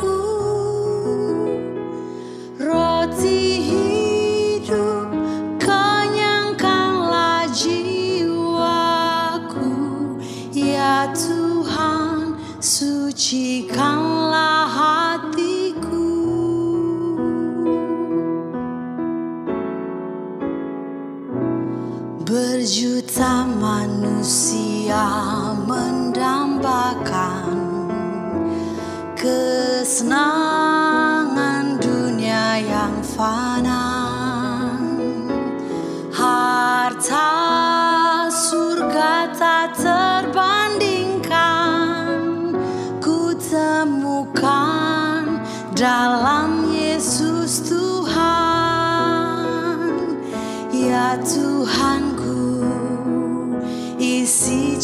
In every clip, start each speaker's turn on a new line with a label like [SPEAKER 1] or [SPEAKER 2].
[SPEAKER 1] Khu Xì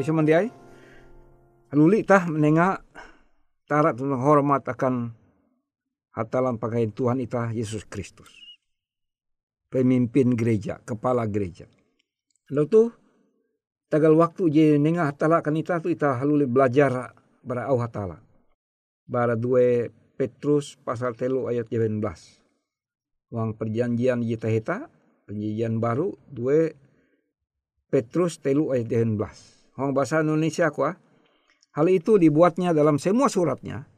[SPEAKER 2] Hari semandiai, haluli tah menengah tarat tentang hormat akan hatalan pakaian Tuhan ita Yesus Kristus. Pemimpin gereja, kepala gereja. Lalu tuh tagal waktu je nengah hatala kan ita tu ita haluli belajar bara au hatala. Bara dua Petrus pasal telu ayat 18. Wang perjanjian jita heta penjijian baru dua Petrus telu ayat 19. Hong bahasa Indonesia kuah. Hal itu dibuatnya dalam semua suratnya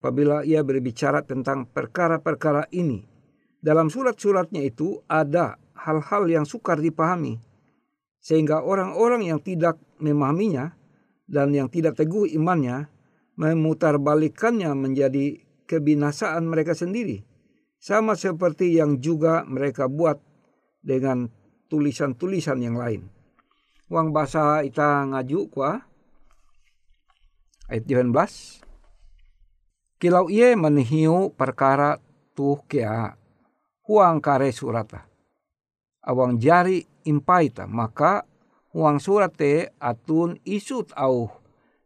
[SPEAKER 2] apabila ia berbicara tentang perkara-perkara ini. Dalam surat-suratnya itu ada hal-hal yang sukar dipahami sehingga orang-orang yang tidak memahaminya dan yang tidak teguh imannya memutarbalikannya menjadi kebinasaan mereka sendiri. Sama seperti yang juga mereka buat dengan tulisan-tulisan yang lain. Wang bahasa ita ngaju kuah ayat 19 Kilau ia menhiu perkara tuh kia huang kare surata. Awang jari impaita maka huang surat te atun isut au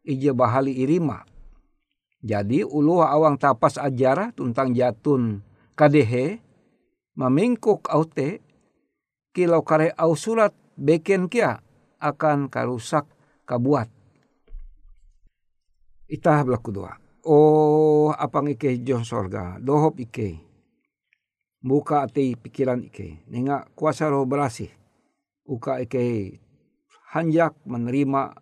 [SPEAKER 2] ije bahali irima. Jadi ulu awang tapas ajarah tentang jatun kadehe memingkuk aute kilau kare au surat beken kia akan karusak kabuat. Itah berlaku doa. Oh apang ike john sorga dohop ike. Buka ati pikiran ike. Nenga kuasa roh berasih. Uka ike hanjak menerima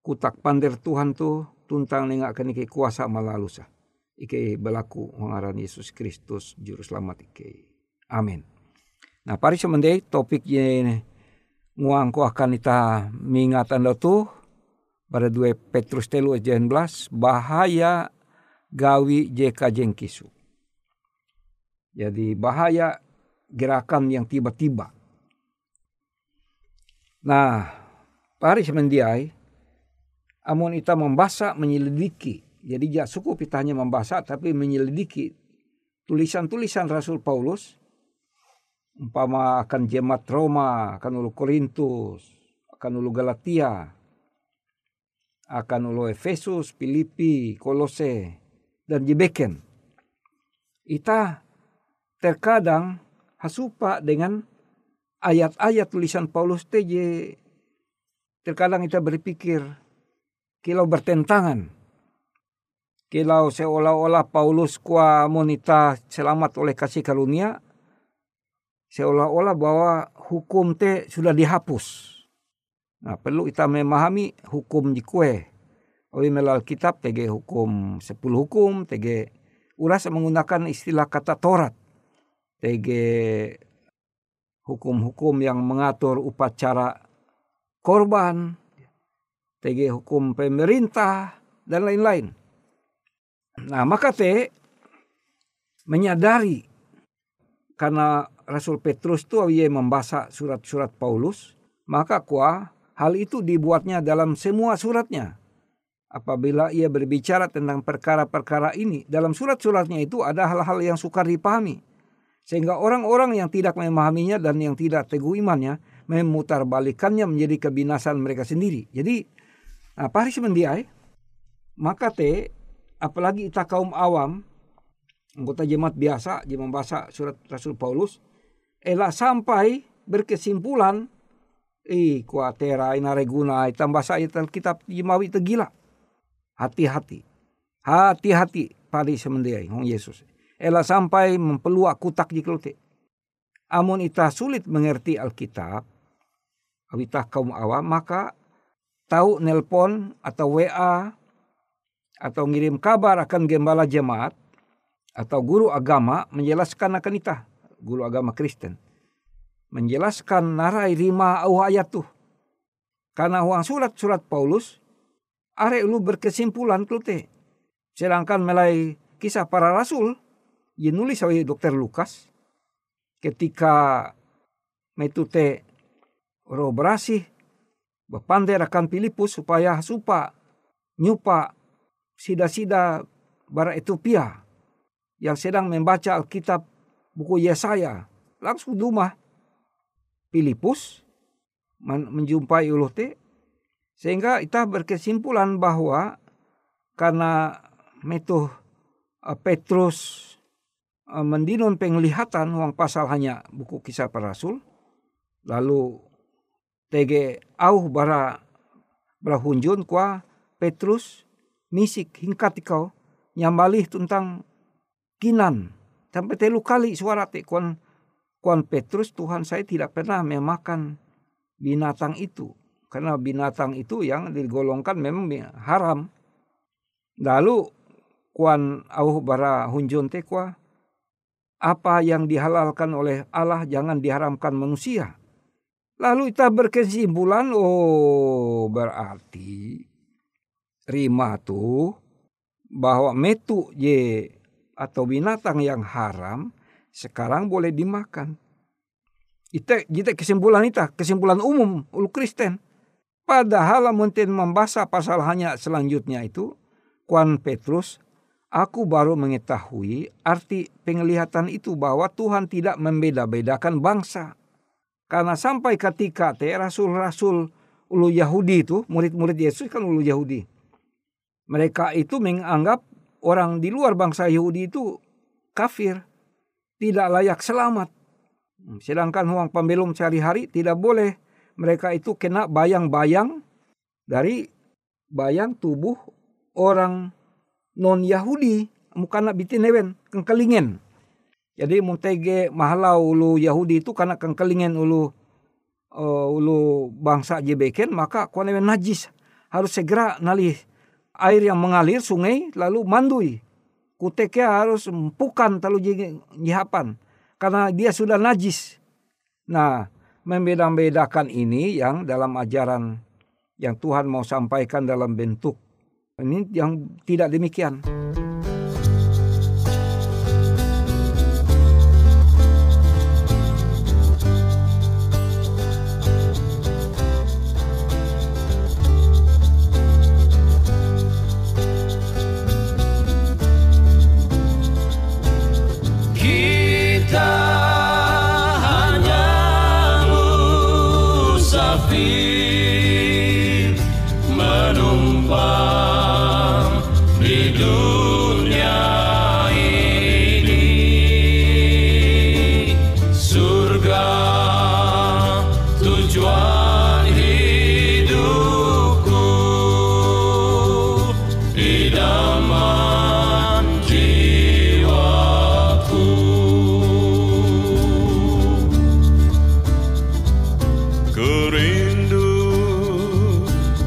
[SPEAKER 2] kutak pandir Tuhan tu tuntang nenga kan ike kuasa malalusa ike berlaku mengaran Yesus Kristus juru selamat ike. Amin. Nah, pari semendai topiknya ini nguang ko akan kita mingatan tu pada dua Petrus telu ajen belas bahaya gawi jeka jengkisu. Jadi bahaya gerakan yang tiba-tiba. Nah, pari semendiai amun kita membaca menyelidiki jadi ya cukup kita hanya membaca tapi menyelidiki tulisan-tulisan Rasul Paulus umpama akan jemaat Roma, akan ulu Korintus, akan ulu Galatia, akan ulu Efesus, Filipi, Kolose, dan Jebeken. Ita terkadang hasupa dengan ayat-ayat tulisan Paulus TJ. Terkadang kita berpikir kilau bertentangan Kilau seolah-olah Paulus kuah monita selamat oleh kasih karunia. Seolah-olah bahwa hukum te sudah dihapus. Nah, perlu kita memahami hukum di kue. Oleh melal kitab TG hukum sepuluh hukum, TG uras menggunakan istilah kata Torat. TG hukum-hukum yang mengatur upacara korban, TG hukum pemerintah, dan lain-lain. Nah maka te menyadari karena Rasul Petrus itu ia membaca surat-surat Paulus, maka kuah hal itu dibuatnya dalam semua suratnya. Apabila ia berbicara tentang perkara-perkara ini, dalam surat-suratnya itu ada hal-hal yang sukar dipahami. Sehingga orang-orang yang tidak memahaminya dan yang tidak teguh imannya memutarbalikannya menjadi kebinasan mereka sendiri. Jadi, nah, Paris mendiai, maka te apalagi kita kaum awam, anggota jemaat biasa, jemaat membaca surat Rasul Paulus, elak sampai berkesimpulan, ih kuatera ina reguna, tambah saya kitab jemawi itu gila. Hati-hati, hati-hati pada semendiai, Hong Yesus. Elak sampai mempeluak kutak di kelote. Amun ita sulit mengerti Alkitab, awitah kaum awam, maka tahu nelpon atau WA atau ngirim kabar akan gembala jemaat atau guru agama menjelaskan akan kita, guru agama Kristen. Menjelaskan narai rima au tuh. Karena uang surat-surat Paulus, are lu berkesimpulan klute. Sedangkan melai kisah para rasul, nulis oleh dokter Lukas, ketika metute berasih, berpandai akan Filipus supaya supa nyupa sida-sida bara Ethiopia yang sedang membaca Alkitab buku Yesaya. Langsung rumah. Filipus menjumpai uluh sehingga kita berkesimpulan bahwa karena metu uh, Petrus uh, mendinun penglihatan uang pasal hanya buku kisah para rasul lalu TG au bara berahunjun kwa Petrus misik hingkat kau nyambalih tentang kinan sampai telu kali suara te
[SPEAKER 3] Kuan Petrus Tuhan saya tidak pernah memakan binatang itu karena binatang itu yang digolongkan memang haram. Lalu kuan au bara hunjun te kwa apa yang dihalalkan oleh Allah jangan diharamkan manusia. Lalu kita berkesimpulan, oh berarti rima tuh bahwa metu je atau binatang yang haram sekarang boleh dimakan. Itu kita kesimpulan itu, kesimpulan umum ulu Kristen. Padahal mungkin membahas pasal hanya selanjutnya itu, Kuan Petrus, aku baru mengetahui arti penglihatan itu bahwa Tuhan tidak membeda-bedakan bangsa. Karena sampai ketika te rasul-rasul ulu Yahudi itu, murid-murid Yesus kan ulu Yahudi. Mereka itu menganggap orang di luar bangsa Yahudi itu kafir tidak layak selamat. Sedangkan uang pembelum sehari-hari tidak boleh. Mereka itu kena bayang-bayang dari bayang tubuh orang non-Yahudi. Mukana bitinewen, kengkelingen. Jadi muntege mahalau ulu Yahudi itu karena kengkelingen ulu uh, ulu bangsa jebeken maka kuanewen najis harus segera nalih air yang mengalir sungai lalu mandui kuteknya harus empukan terlalu jihapan karena dia sudah najis. Nah, membeda-bedakan ini yang dalam ajaran yang Tuhan mau sampaikan dalam bentuk ini yang tidak demikian.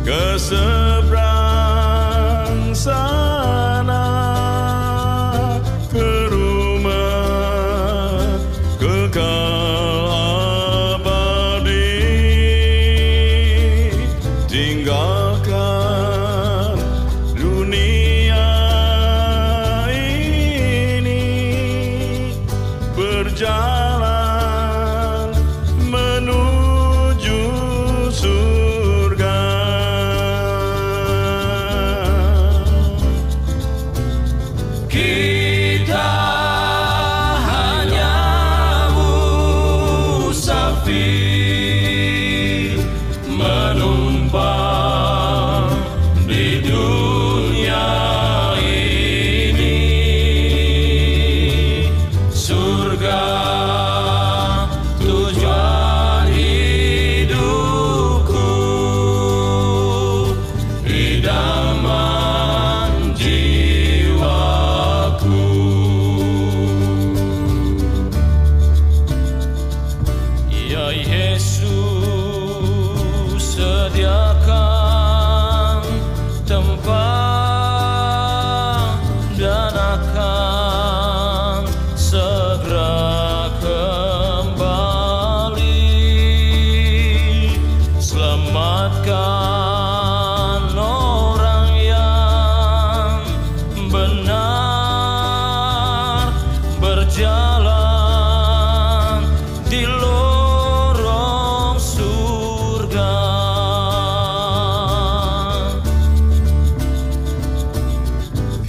[SPEAKER 2] keseberang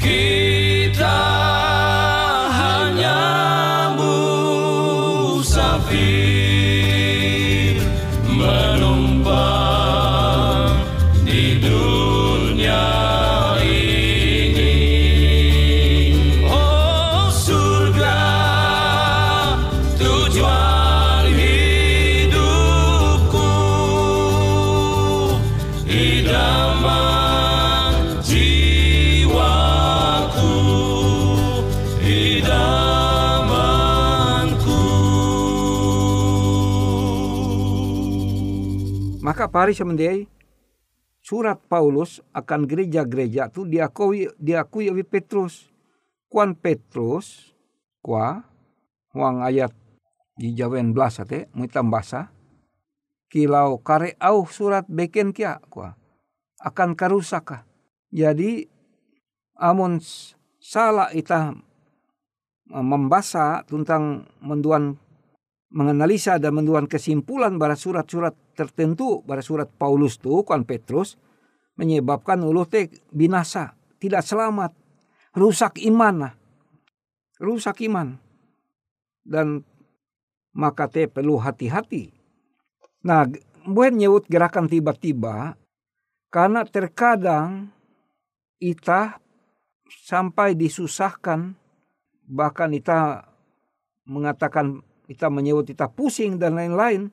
[SPEAKER 2] Keep Pari semendiai surat Paulus akan gereja-gereja tu diakui diakui oleh Petrus. Kuan Petrus kwa huang ayat di Jawen belas ate muitam basa kilau kare au surat beken kia kwa akan karusaka. Jadi amun salah ita membaca tentang menduan menganalisa dan menduan kesimpulan pada surat-surat tertentu pada surat Paulus tu kan Petrus menyebabkan ulu te binasa tidak selamat rusak iman nah. rusak iman dan maka te perlu hati-hati nah buat nyebut gerakan tiba-tiba karena terkadang ita sampai disusahkan bahkan ita mengatakan kita menyebut kita pusing dan lain-lain.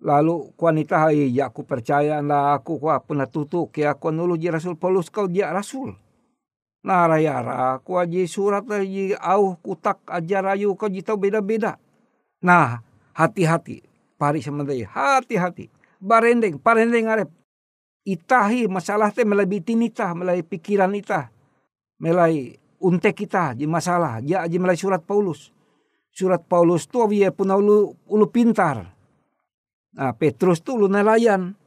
[SPEAKER 2] Lalu wanita hai ya aku percaya lah aku ku pernah tutup ya aku nulu ji Rasul Paulus kau dia Rasul. Nah rayara ku aji surat aji au kutak ajar ayu kau tahu beda-beda. Nah hati-hati pari sementai hati-hati barendeng parendeng arep itahi masalah teh melai tinita melai pikiran ita melai untek kita di masalah ya aji melai surat Paulus surat Paulus tu dia pun ulu, ulu pintar. Nah, Petrus tu ulu nelayan.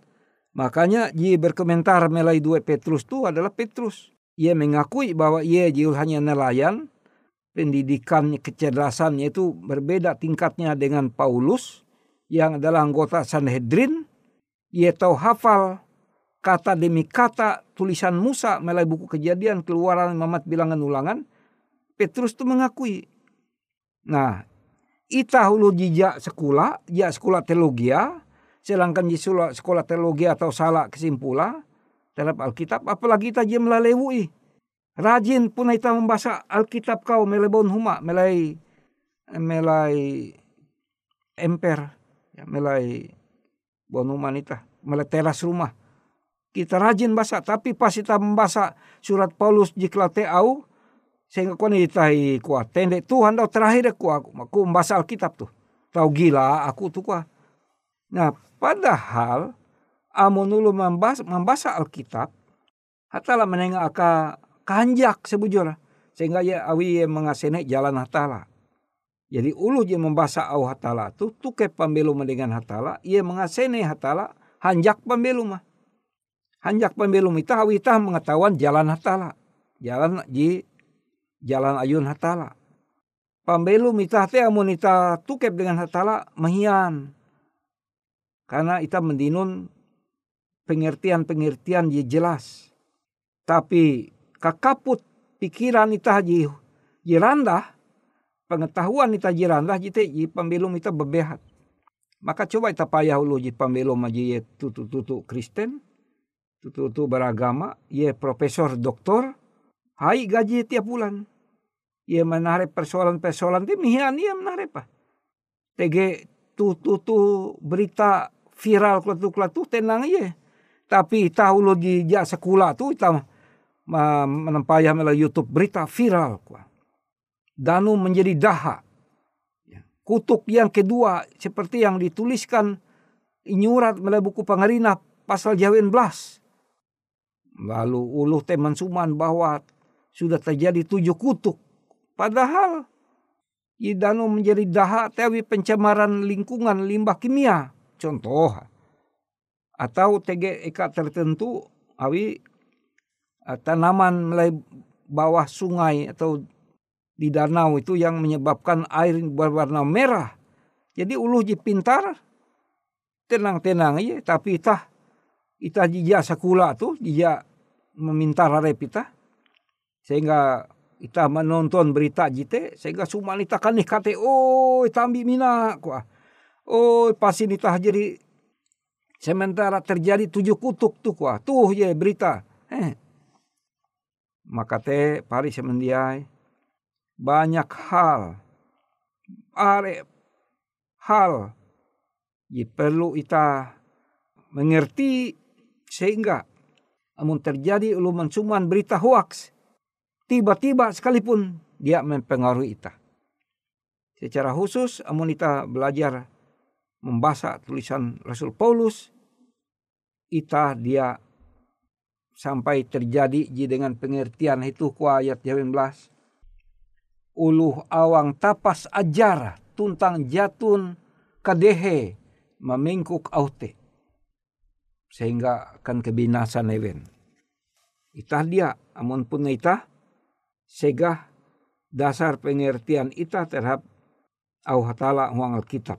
[SPEAKER 2] Makanya dia berkomentar melai dua Petrus tu adalah Petrus. Ia mengakui bahwa ia jiul hanya nelayan. Pendidikannya, kecerdasannya itu berbeda tingkatnya dengan Paulus yang adalah anggota Sanhedrin. Ia tahu hafal kata demi kata tulisan Musa melalui buku kejadian keluaran Mamat bilangan ulangan. Petrus itu mengakui Nah, ita hulu jijak sekolah, ya sekolah teologi sedangkan di sekolah teologi atau salah kesimpulan terhadap Alkitab, apalagi kita jam melalui. Rajin pun kita membaca Alkitab kau melebon huma, melai melai emper, ya, melai bon huma nita, melai teras rumah. Kita rajin baca, tapi pas kita membaca surat Paulus jikla au, sehingga kau ni tahi kuat tendek Tuhan dah terakhir aku aku aku membaca Alkitab tuh. Tahu gila aku tuh kuah. Nah padahal amun ulu membaca, Alkitab hatalah menengah aka kanjak sebujur sehingga ya awi mengasene jalan hatala. Jadi ulu je membaca au hatala tu tuke pembelu dengan hatala ia mengasene hatala hanjak pembelu mah. Hanjak pembelu mita awi tah mengetahuan jalan hatala. Jalan di jalan ayun hatala. Pambelu mitah teh amun ita tukep dengan hatala mahian. Karena ita mendinun pengertian-pengertian ye jelas. Tapi kakaput pikiran ita ji jirandah, pengetahuan ita jirandah jite ji pambelu ita bebehat. Maka coba ita payah ulu ji pambelu maji ye tutu-tutu Kristen, tutu-tutu beragama, ye profesor doktor, hai gaji tiap bulan ia menarik persoalan-persoalan di mihian ia menarik pa. Tege tu tu tu berita viral kelatu kelatu tenang iya. Tapi tahu lo di jak sekolah tu kita menempayah melalui YouTube berita viral kuah. Danu menjadi daha. Ya. Kutuk yang kedua seperti yang dituliskan inyurat melalui buku pengarina pasal Jawin Belas. Lalu uluh teman suman bahwa sudah terjadi tujuh kutuk Padahal idanu menjadi dahak tewi pencemaran lingkungan limbah kimia. Contoh. Atau tege eka tertentu awi uh, tanaman mulai bawah sungai atau di danau itu yang menyebabkan air berwarna merah. Jadi uluh pintar tenang-tenang ya tapi itah itah jija sakula tuh jija meminta itah sehingga ita menonton berita jite sehingga semua ita kan kate oh tambi mina kuah. Oh pasti ita jadi sementara terjadi tujuh kutuk tuh kuah. Tuh ye berita. Eh. Maka te pari semendiai banyak hal are hal ye perlu ita mengerti sehingga amun terjadi uluman cuman berita hoax tiba-tiba sekalipun dia mempengaruhi kita. Secara khusus, amun kita belajar membaca tulisan Rasul Paulus, itah dia sampai terjadi dengan pengertian itu ku ayat 18 uluh awang tapas ajar tuntang jatun kadehe memingkuk aute sehingga akan kebinasan even. Itah dia amun pun itah segah dasar pengertian itah terhadap au hatala huang alkitab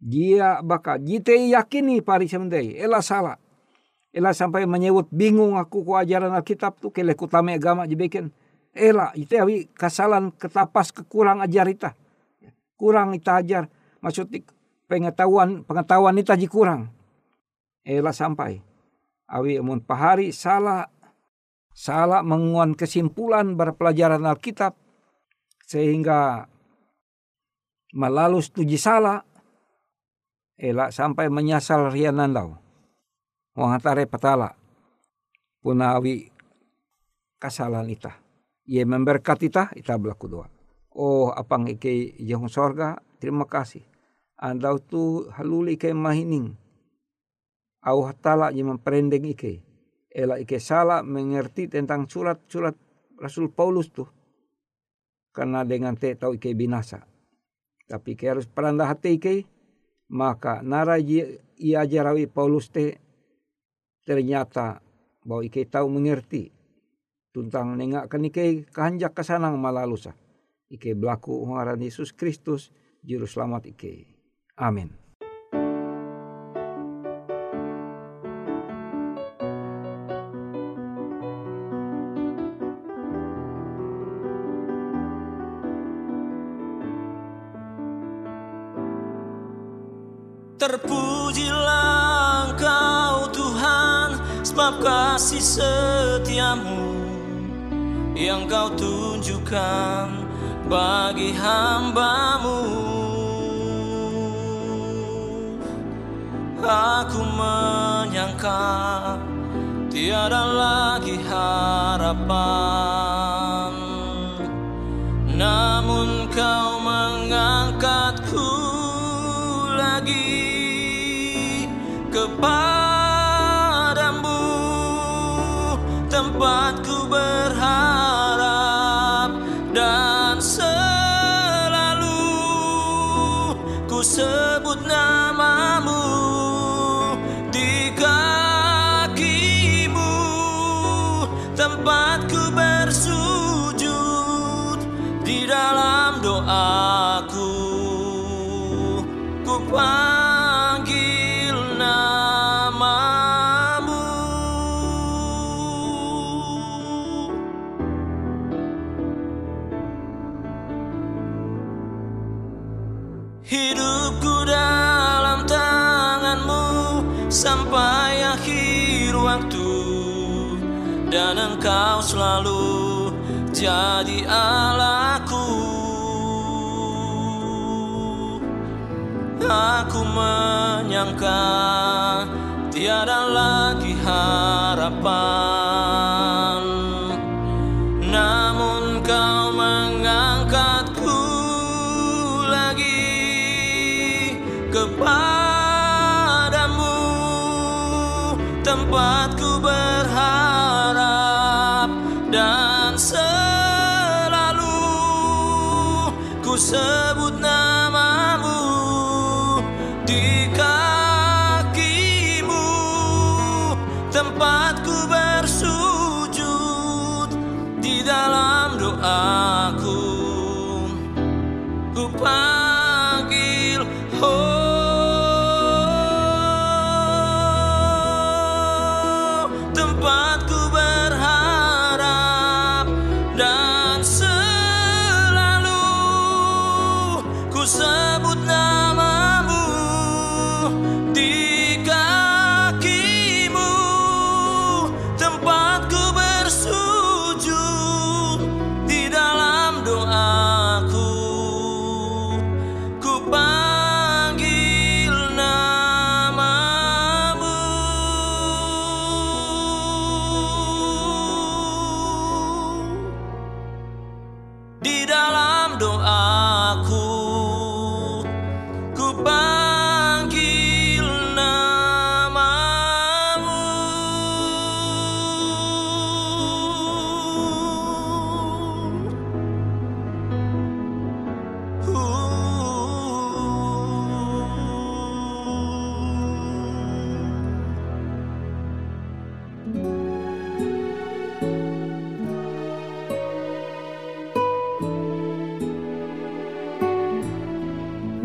[SPEAKER 2] dia baka jite yakini pari semendai ela salah. Ela sampai menyebut bingung aku ku ajaran alkitab tu kele kutame agama jebeken ela itu awi kasalan ketapas kekurang ajar ita. Kurang ita ajar maksud pengetahuan pengetahuan ita ji kurang. Ela sampai awi amun pahari salah salah menguan kesimpulan berpelajaran Alkitab sehingga melalus tuji salah ela sampai menyasal rianan lau wang hatare patala punawi kasalan ita ia memberkati ita, ita berlaku doa. Oh, apang ike jauh sorga, terima kasih. Andau tu haluli ike mahining. Au hatala yang memperendeng ike. Ela ike salah mengerti tentang surat-surat Rasul Paulus tu. Karena dengan te tahu ike binasa. Tapi ike harus perandah hati ike. Maka nara ia ajarawi Paulus te ternyata bahwa ike tahu mengerti tuntang nengak kan ike kehanjak kesanang malalusa. Ike belaku ngaran Yesus Kristus juru selamat ike. Amin.
[SPEAKER 3] Terpujilah engkau Tuhan sebab kasih setiamu yang kau tunjukkan bagi hambamu. Aku menyangka tiada lagi harapan. Namun kepadamu Tempatku berharap dan selalu ku sebut namamu jadi Allahku Aku menyangka tiada lagi harapan ku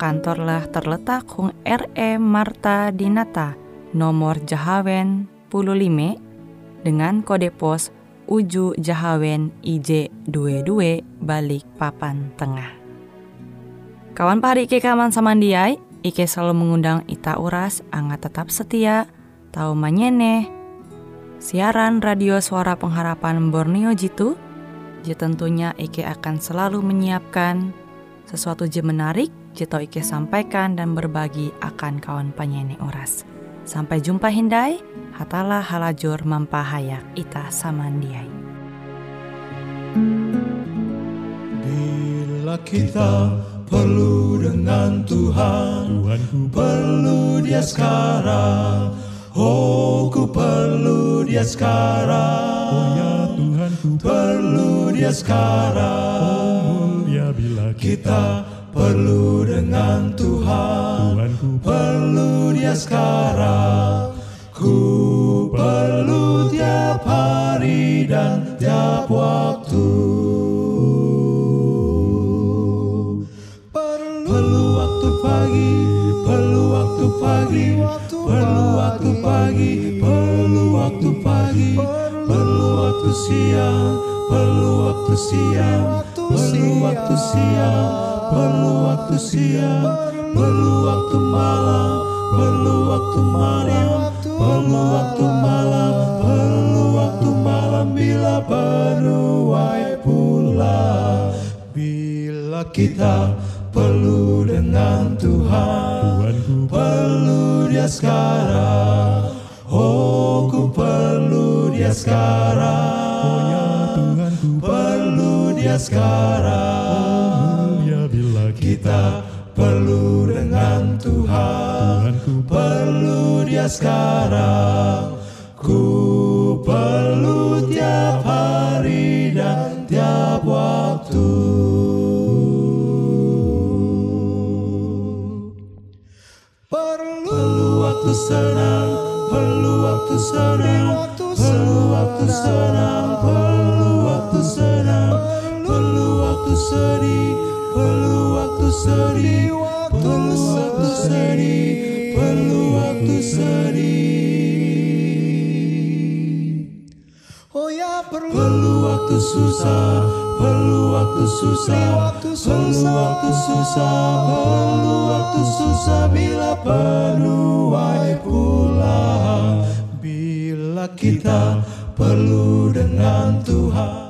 [SPEAKER 4] kantorlah terletak Hung RE Marta Dinata, nomor Jahawen 15 dengan kode pos Uju Jahawen IJ 22 balik papan tengah. Kawan pahari Ike kaman samandiai, Ike selalu mengundang Ita Uras, angga tetap setia, tahu manyene, siaran radio suara pengharapan Borneo Jitu, tentunya Ike akan selalu menyiapkan sesuatu je menarik, Jito Ike sampaikan dan berbagi akan kawan penyanyi oras. Sampai jumpa Hindai, hatalah halajur mampahayak ita samandiai.
[SPEAKER 5] Bila kita perlu dengan Tuhan, perlu dia sekarang. Oh, ku perlu dia sekarang. Oh ya Tuhan, ku perlu dia sekarang. Oh, mulia bila kita perlu dengan Tuhan, Tuhan ku perlu dia sekarang. Ku perlu tiap hari dan tiap waktu. Perlu waktu pagi, perlu waktu pagi, perlu waktu pagi, perlu waktu pagi, perlu waktu siang, perlu waktu siang, perlu waktu siang, perlu waktu siang, perlu waktu malam, perlu waktu malam, perlu waktu malam, perlu waktu malam bila penuai pulang. Bila kita perlu dengan Tuhan, perlu dia sekarang. Oh, ku perlu dia sekarang. Oh ya Tuhan, ku perlu dia sekarang. Sekarang. Ku perlu tiap hari dan tiap waktu. Perlu waktu senang, perlu waktu senang, perlu waktu senang, perlu waktu senang, perlu waktu sedih, perlu waktu sedih, perlu waktu sedih, perlu waktu sedih. Oh ya perlu, perlu waktu susah, perlu waktu susah, perlu waktu susah, perlu waktu susah bila penuai pulang. Bila kita perlu dengan Tuhan.